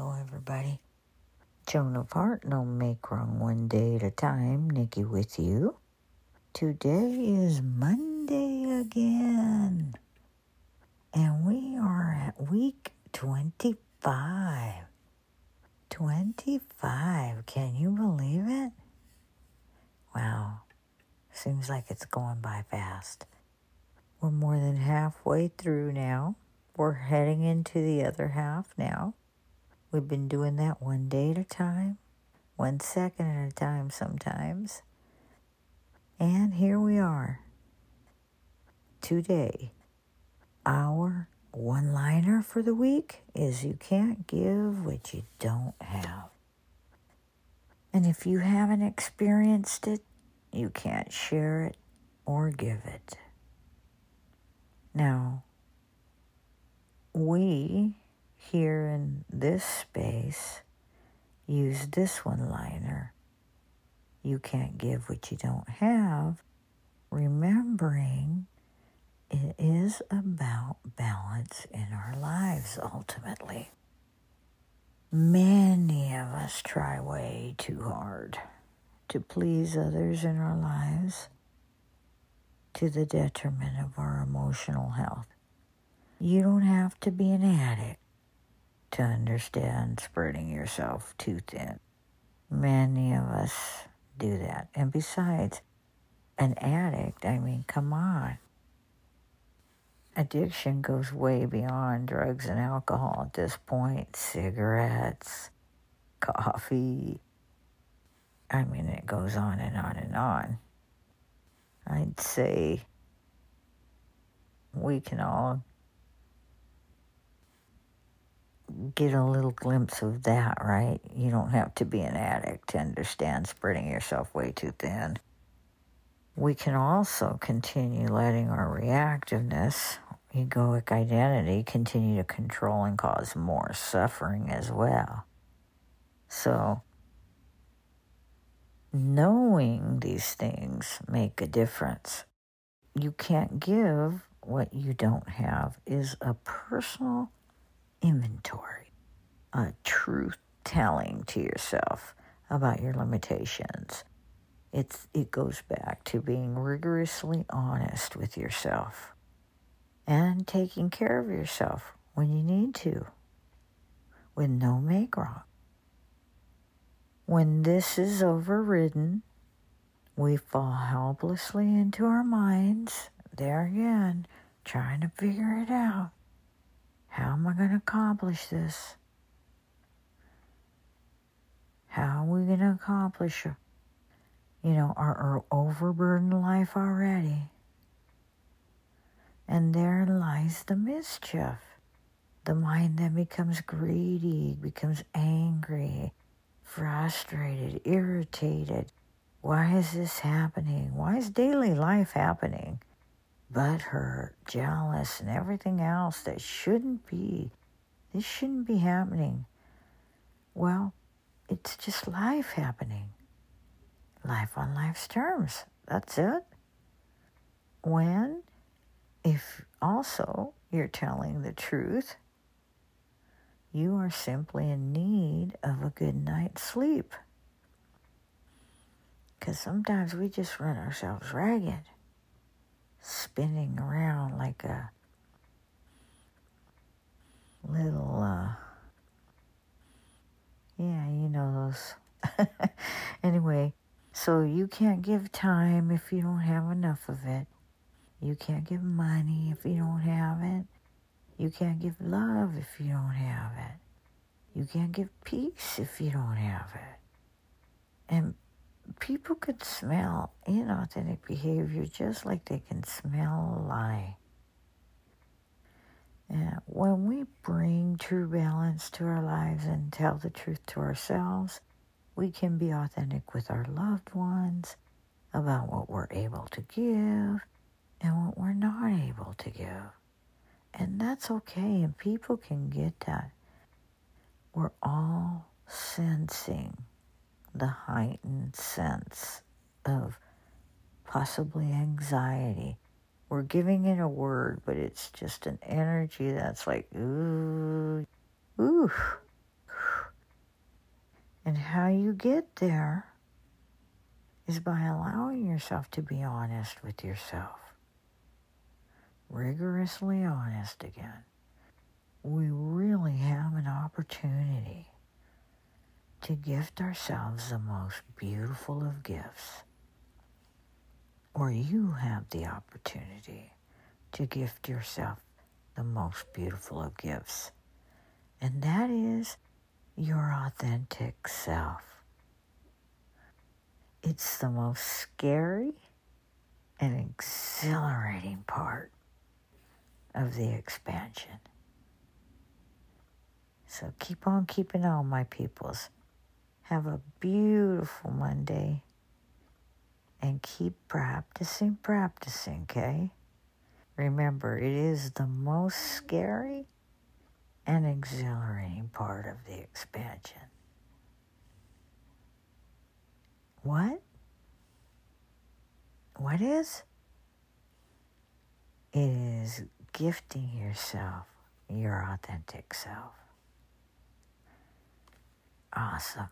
Hello, everybody. Joan of Heart, no make wrong one day at a time. Nikki with you. Today is Monday again. And we are at week 25. 25. Can you believe it? Wow. Seems like it's going by fast. We're more than halfway through now. We're heading into the other half now. We've been doing that one day at a time, one second at a time sometimes. And here we are. Today, our one liner for the week is You can't give what you don't have. And if you haven't experienced it, you can't share it or give it. Now, we here in this space use this one liner. You can't give what you don't have, remembering it is about balance in our lives ultimately. Many of us try way too hard to please others in our lives to the detriment of our emotional health. You don't have to be an addict to understand spreading yourself too thin. Many of us do that. And besides, an addict, I mean, come on. Addiction goes way beyond drugs and alcohol at this point. Cigarettes, coffee. I mean, it goes on and on and on. I'd say we can all get a little glimpse of that, right? You don't have to be an addict to understand spreading yourself way too thin. We can also continue letting our reactiveness, egoic identity, continue to control and cause more suffering as well. So, knowing these things make a difference. You can't give what you don't have is a personal inventory, a truth telling to yourself about your limitations. It's, it goes back to being rigorously honest with yourself and taking care of yourself when you need to, with no make wrong. When this is overridden, we fall helplessly into our minds, there again, trying to figure it out. How am I going to accomplish this? How are we going to accomplish, you know, our, our overburdened life already? And there lies the mischief. The mind then becomes greedy, becomes angry, frustrated, irritated. Why is this happening? Why is daily life happening? But butthurt, jealous, and everything else that shouldn't be. This shouldn't be happening. Well, it's just life happening. Life on life's terms. That's it. When, if also you're telling the truth, you are simply in need of a good night's sleep. Because sometimes we just run ourselves ragged spinning around like a little, uh, yeah, you know those. anyway, so you can't give time if you don't have enough of it. You can't give money if you don't have it. You can't give love if you don't have it. You can't give peace if you don't have it. And people could smell inauthentic behavior just like they can smell a lie. And when we bring true balance to our lives and tell the truth to ourselves, we can be authentic with our loved ones about what we're able to give and what we're not able to give. And that's okay, and people can get that. We're all sensing the heightened sense of possibly anxiety. We're giving it a word, but it's just an energy that's like, ooh, ooh. And how you get there is by allowing yourself to be honest with yourself. Rigorously honest again. We really have an opportunity to gift ourselves the most beautiful of gifts. Or you have the opportunity to gift yourself the most beautiful of gifts. And that is your authentic self. It's the most scary and exhilarating part of the expansion. So keep on keeping on, my peoples. Have a beautiful Monday. And keep practicing, practicing, okay? Remember, it is the most scary and exhilarating part of the expansion. What? What is? It is gifting yourself your authentic self. Awesome.